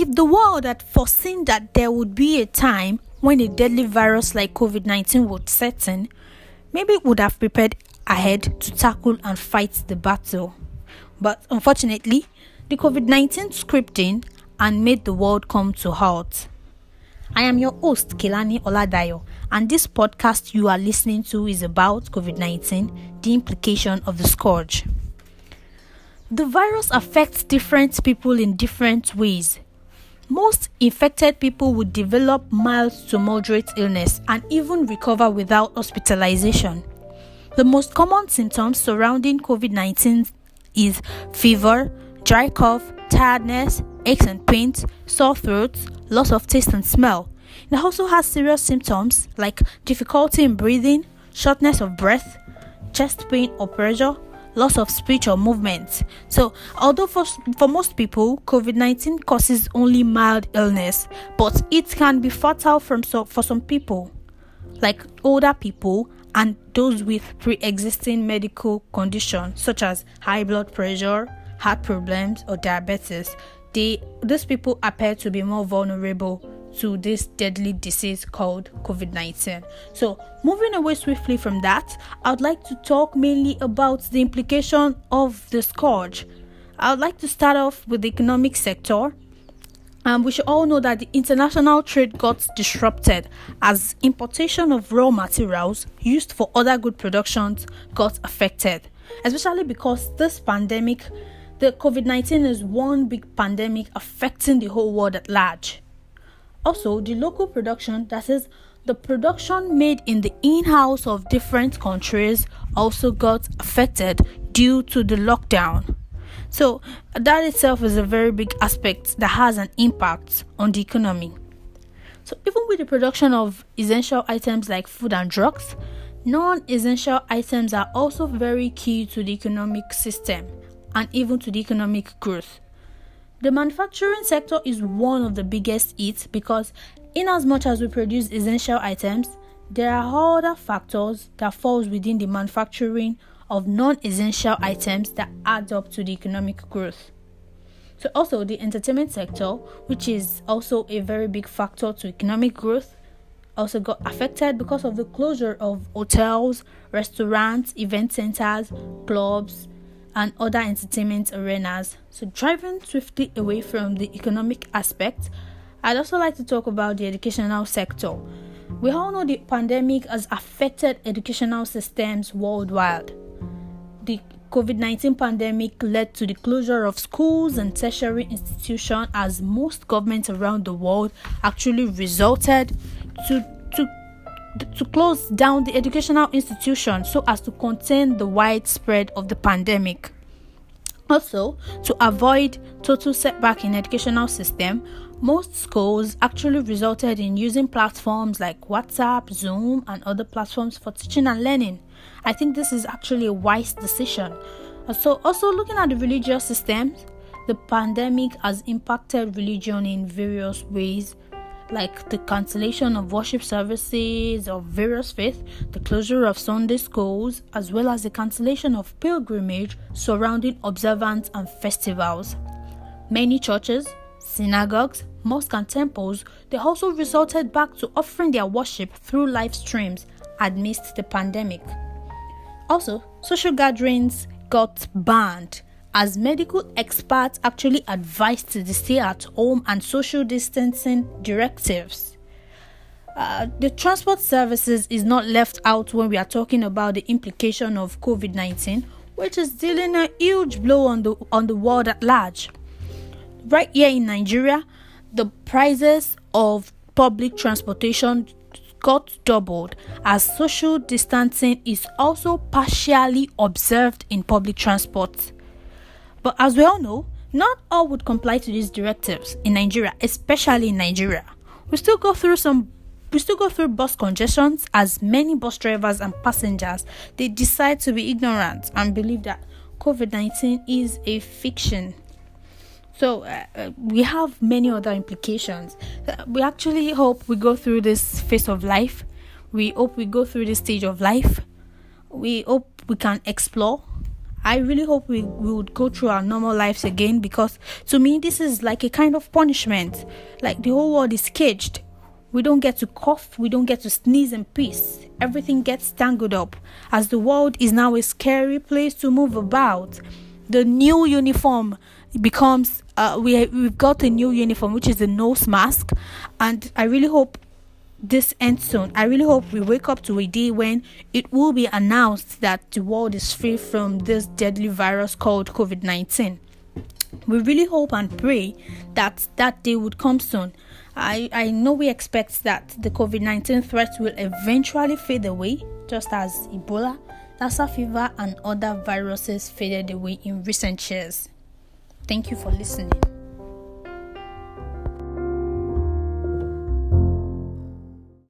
if the world had foreseen that there would be a time when a deadly virus like COVID 19 would set in, maybe it would have prepared ahead to tackle and fight the battle. But unfortunately, the COVID 19 scripting and made the world come to halt. I am your host, Kelani Oladayo, and this podcast you are listening to is about COVID 19, the implication of the scourge. The virus affects different people in different ways. Most infected people would develop mild to moderate illness and even recover without hospitalization. The most common symptoms surrounding COVID 19 is fever, dry cough, tiredness, aches and pains, sore throats, loss of taste and smell. It also has serious symptoms like difficulty in breathing, shortness of breath, chest pain or pressure, loss of speech or movement. So, although for, for most people, COVID 19 causes only mild illness, but it can be fatal from so, for some people, like older people and those with pre existing medical conditions such as high blood pressure, heart problems, or diabetes. They, these people appear to be more vulnerable to this deadly disease called COVID 19. So, moving away swiftly from that, I would like to talk mainly about the implication of the scourge. I would like to start off with the economic sector. Um, we should all know that the international trade got disrupted as importation of raw materials used for other good productions got affected, especially because this pandemic, the COVID 19 is one big pandemic affecting the whole world at large. Also, the local production, that is, the production made in the in house of different countries, also got affected due to the lockdown. So, that itself is a very big aspect that has an impact on the economy. So, even with the production of essential items like food and drugs, non essential items are also very key to the economic system and even to the economic growth. The manufacturing sector is one of the biggest hits because, in as much as we produce essential items, there are other factors that falls within the manufacturing of non-essential items that add up to the economic growth. So also the entertainment sector, which is also a very big factor to economic growth, also got affected because of the closure of hotels, restaurants, event centers, clubs, and other entertainment arenas. So, driving swiftly away from the economic aspect, I'd also like to talk about the educational sector. We all know the pandemic has affected educational systems worldwide. The COVID 19 pandemic led to the closure of schools and tertiary institutions as most governments around the world actually resulted to, to to close down the educational institution so as to contain the widespread of the pandemic. Also, to avoid total setback in educational system, most schools actually resulted in using platforms like WhatsApp, Zoom, and other platforms for teaching and learning. I think this is actually a wise decision. So, also looking at the religious systems, the pandemic has impacted religion in various ways like the cancellation of worship services of various faiths, the closure of Sunday schools, as well as the cancellation of pilgrimage surrounding observance and festivals. Many churches, synagogues, mosques, and temples they also resorted back to offering their worship through live streams amidst the pandemic. Also, social gatherings got banned as medical experts actually advised to stay at home and social distancing directives. Uh, the transport services is not left out when we are talking about the implication of COVID 19, which is dealing a huge blow on the, on the world at large. Right here in Nigeria, the prices of public transportation got doubled as social distancing is also partially observed in public transport. But as we all know, not all would comply to these directives in Nigeria, especially in Nigeria. We still go through some we still go through bus congestions as many bus drivers and passengers they decide to be ignorant and believe that COVID-19 is a fiction. So uh, uh, we have many other implications. Uh, we actually hope we go through this phase of life. We hope we go through this stage of life. We hope we can explore I really hope we, we would go through our normal lives again because to me, this is like a kind of punishment. Like the whole world is caged. We don't get to cough, we don't get to sneeze in peace. Everything gets tangled up as the world is now a scary place to move about. The new uniform becomes uh, we we've got a new uniform which is a nose mask and I really hope this ends soon. I really hope we wake up to a day when it will be announced that the world is free from this deadly virus called COVID 19. We really hope and pray that that day would come soon. I, I know we expect that the COVID 19 threat will eventually fade away, just as Ebola, Lassa fever, and other viruses faded away in recent years. Thank you for listening.